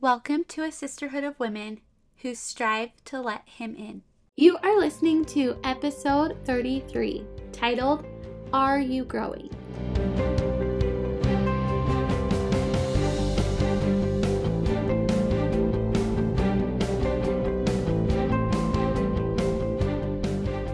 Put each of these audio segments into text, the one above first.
Welcome to a sisterhood of women who strive to let him in. You are listening to episode 33, titled Are You Growing?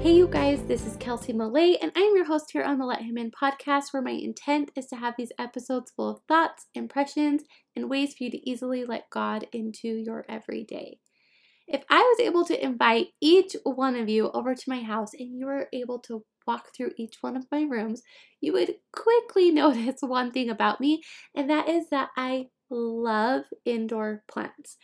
Hey, you guys, this is Kelsie Millet, and I'm your host here on the Let Him In podcast, where my intent is to have these episodes full of thoughts, impressions, and ways for you to easily let God into your everyday. If I was able to invite each one of you over to my house and you were able to walk through each one of my rooms, you would quickly notice one thing about me, and that is that I love indoor plants.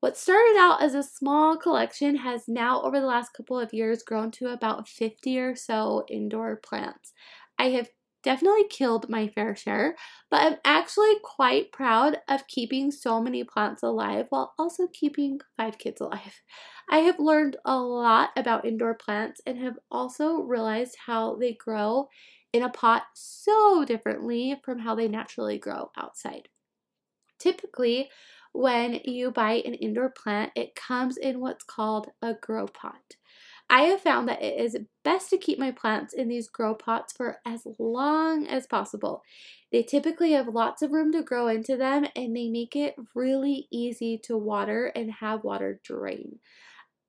What started out as a small collection has now, over the last couple of years, grown to about 50 or so indoor plants. I have definitely killed my fair share, but I'm actually quite proud of keeping so many plants alive while also keeping five kids alive. I have learned a lot about indoor plants and have also realized how they grow in a pot so differently from how they naturally grow outside. Typically, when you buy an indoor plant, it comes in what's called a grow pot. I have found that it is best to keep my plants in these grow pots for as long as possible. They typically have lots of room to grow into them and they make it really easy to water and have water drain.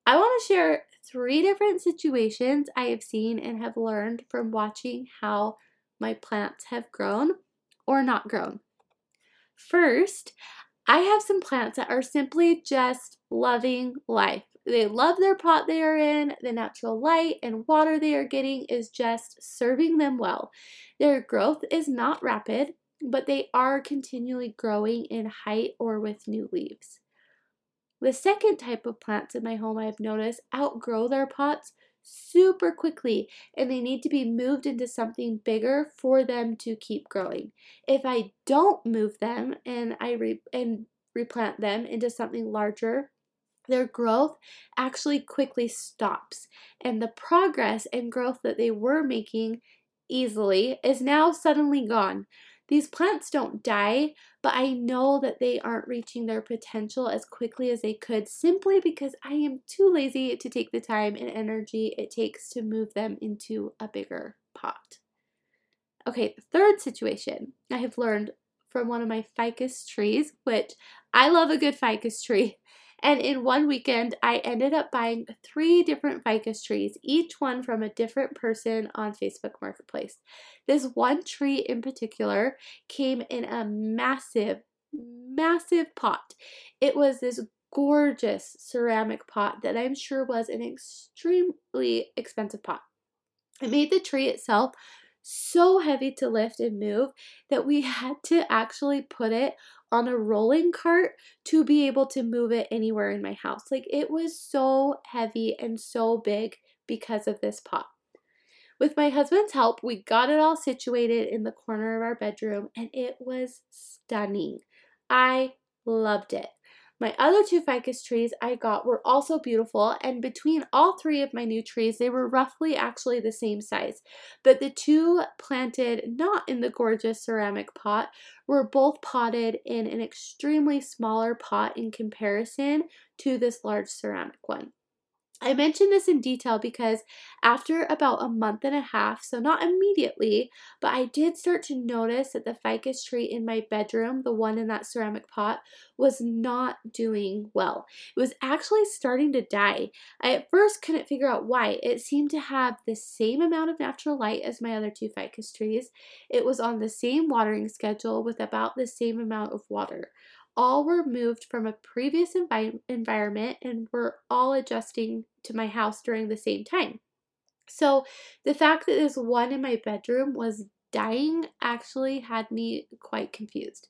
I want to share three different situations I have seen and have learned from watching how my plants have grown or not grown. First, I have some plants that are simply just loving life. They love their pot they are in. The natural light and water they are getting is just serving them well. Their growth is not rapid, but they are continually growing in height or with new leaves. The second type of plants in my home I've noticed outgrow their pots super quickly and they need to be moved into something bigger for them to keep growing. If I don't move them and I re- and replant them into something larger, their growth actually quickly stops and the progress and growth that they were making easily is now suddenly gone. These plants don't die, but I know that they aren't reaching their potential as quickly as they could simply because I am too lazy to take the time and energy it takes to move them into a bigger pot. Okay, the third situation I have learned from one of my ficus trees, which I love a good ficus tree. And in one weekend, I ended up buying three different ficus trees, each one from a different person on Facebook Marketplace. This one tree in particular came in a massive, massive pot. It was this gorgeous ceramic pot that I'm sure was an extremely expensive pot. It made the tree itself so heavy to lift and move that we had to actually put it on a rolling cart to be able to move it anywhere in my house. Like it was so heavy and so big because of this pot. With my husband's help, we got it all situated in the corner of our bedroom and it was stunning. I loved it. My other two ficus trees I got were also beautiful, and between all three of my new trees, they were roughly actually the same size. But the two planted not in the gorgeous ceramic pot were both potted in an extremely smaller pot in comparison to this large ceramic one. I mention this in detail because after about a month and a half, so not immediately, but I did start to notice that the ficus tree in my bedroom, the one in that ceramic pot, was not doing well. It was actually starting to die. I at first couldn't figure out why. It seemed to have the same amount of natural light as my other two ficus trees. It was on the same watering schedule with about the same amount of water all were moved from a previous envi- environment and were all adjusting to my house during the same time. So the fact that this one in my bedroom was dying actually had me quite confused.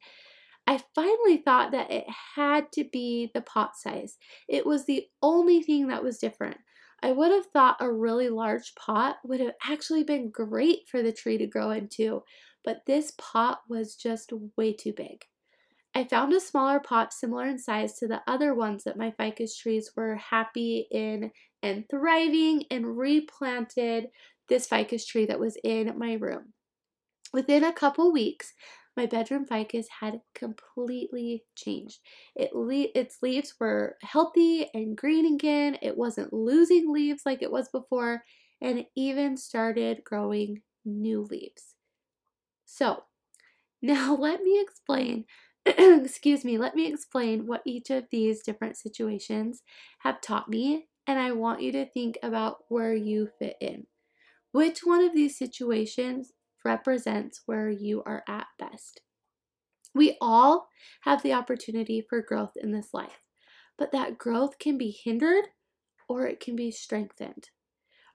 I finally thought that it had to be the pot size. It was the only thing that was different. I would have thought a really large pot would have actually been great for the tree to grow into, but this pot was just way too big. I found a smaller pot similar in size to the other ones that my ficus trees were happy in and thriving and replanted this ficus tree that was in my room. Within a couple weeks, my bedroom ficus had completely changed. It le- its leaves were healthy and green again. It wasn't losing leaves like it was before, and it even started growing new leaves. So, now let me explain excuse me, let me explain what each of these different situations have taught me, and I want you to think about where you fit in. Which one of these situations represents where you are at best? We all have the opportunity for growth in this life, but that growth can be hindered or it can be strengthened.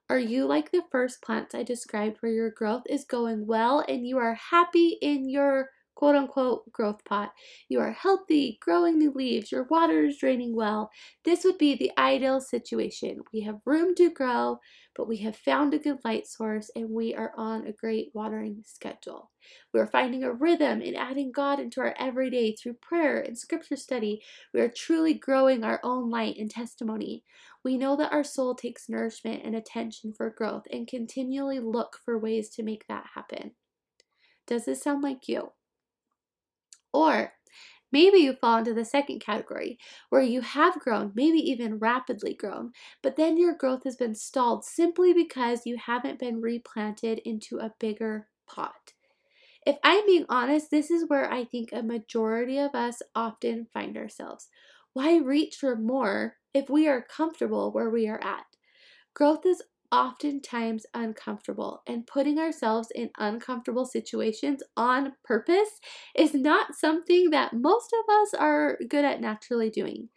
Are you like the first plants I described where your growth is going well and you are happy in your quote unquote growth pot. You are healthy, growing new leaves, your water is draining well. This would be the ideal situation. We have room to grow, but we have found a good light source and we are on a great watering schedule. We are finding a rhythm in adding God into our everyday through prayer and scripture study. We are truly growing our own light and testimony. We know that our soul takes nourishment and attention for growth and continually look for ways to make that happen. Does this sound like you? Or maybe you fall into the second category where you have grown, maybe even rapidly grown, but then your growth has been stalled simply because you haven't been replanted into a bigger pot. If I'm being honest, this is where I think a majority of us often find ourselves. Why reach for more if we are comfortable where we are at? Growth is oftentimes uncomfortable, and putting ourselves in uncomfortable situations on purpose is not something that most of us are good at naturally doing.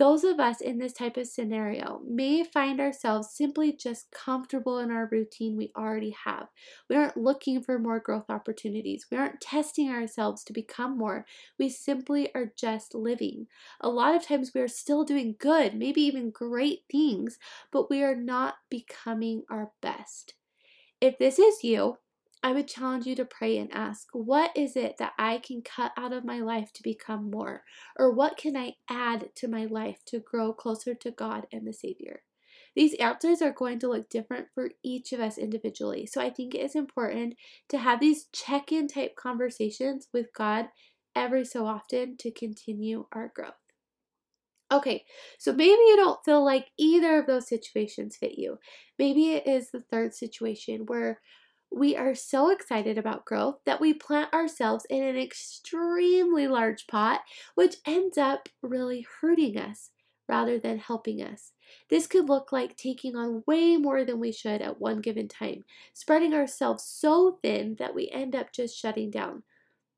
Those of us in this type of scenario may find ourselves simply just comfortable in our routine we already have. We aren't looking for more growth opportunities. We aren't testing ourselves to become more. We simply are just living. A lot of times we are still doing good, maybe even great things, but we are not becoming our best. If this is you, I would challenge you to pray and ask, what is it that I can cut out of my life to become more? Or what can I add to my life to grow closer to God and the Savior? These answers are going to look different for each of us individually. So I think it is important to have these check in type conversations with God every so often to continue our growth. Okay, so maybe you don't feel like either of those situations fit you. Maybe it is the third situation where we are so excited about growth that we plant ourselves in an extremely large pot, which ends up really hurting us rather than helping us. This could look like taking on way more than we should at one given time, spreading ourselves so thin that we end up just shutting down.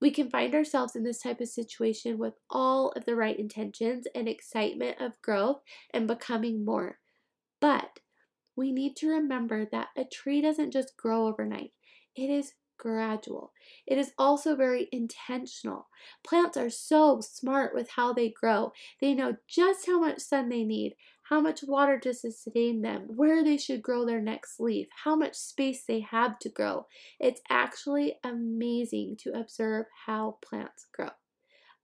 We can find ourselves in this type of situation with all of the right intentions and excitement of growth and becoming more. But we need to remember that a tree doesn't just grow overnight, it is gradual. It is also very intentional. Plants are so smart with how they grow. They know just how much sun they need, how much water to sustain them, where they should grow their next leaf, how much space they have to grow. It's actually amazing to observe how plants grow.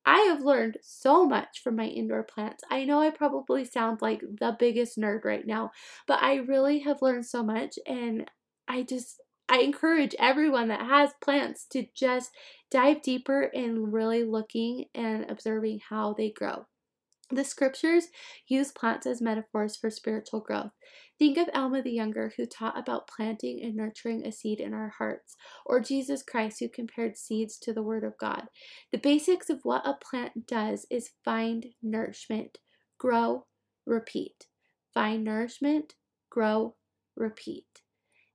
I have learned so much from my indoor plants. I know I probably sound like the biggest nerd right now, but I really have learned so much and I just I encourage everyone that has plants to just dive deeper in really looking and observing how they grow. The scriptures use plants as metaphors for spiritual growth. Think of Alma the Younger, who taught about planting and nurturing a seed in our hearts, or Jesus Christ, who compared seeds to the Word of God. The basics of what a plant does is find nourishment, grow, repeat. Find nourishment, grow, repeat.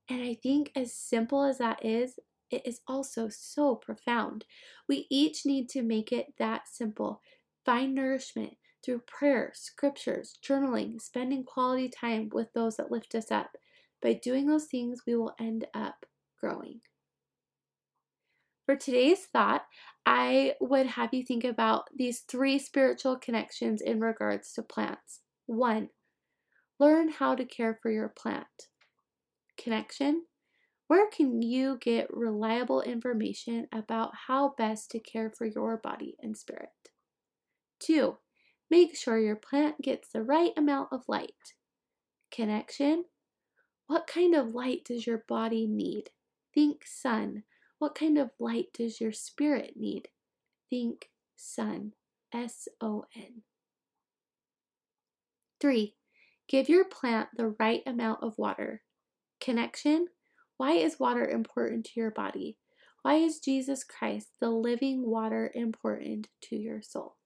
And I think, as simple as that is, it is also so profound. We each need to make it that simple. Find nourishment through prayer, scriptures, journaling, spending quality time with those that lift us up. By doing those things, we will end up growing. For today's thought, I would have you think about these three spiritual connections in regards to plants. One, learn how to care for your plant. Connection, where can you get reliable information about how best to care for your body and spirit? Two, Make sure your plant gets the right amount of light. Connection. What kind of light does your body need? Think sun. What kind of light does your spirit need? Think sun. S O N. 3. Give your plant the right amount of water. Connection. Why is water important to your body? Why is Jesus Christ, the living water, important to your soul?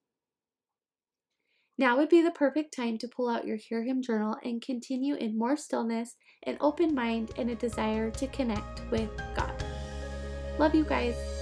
Now would be the perfect time to pull out your Hear Him journal and continue in more stillness, an open mind, and a desire to connect with God. Love you guys.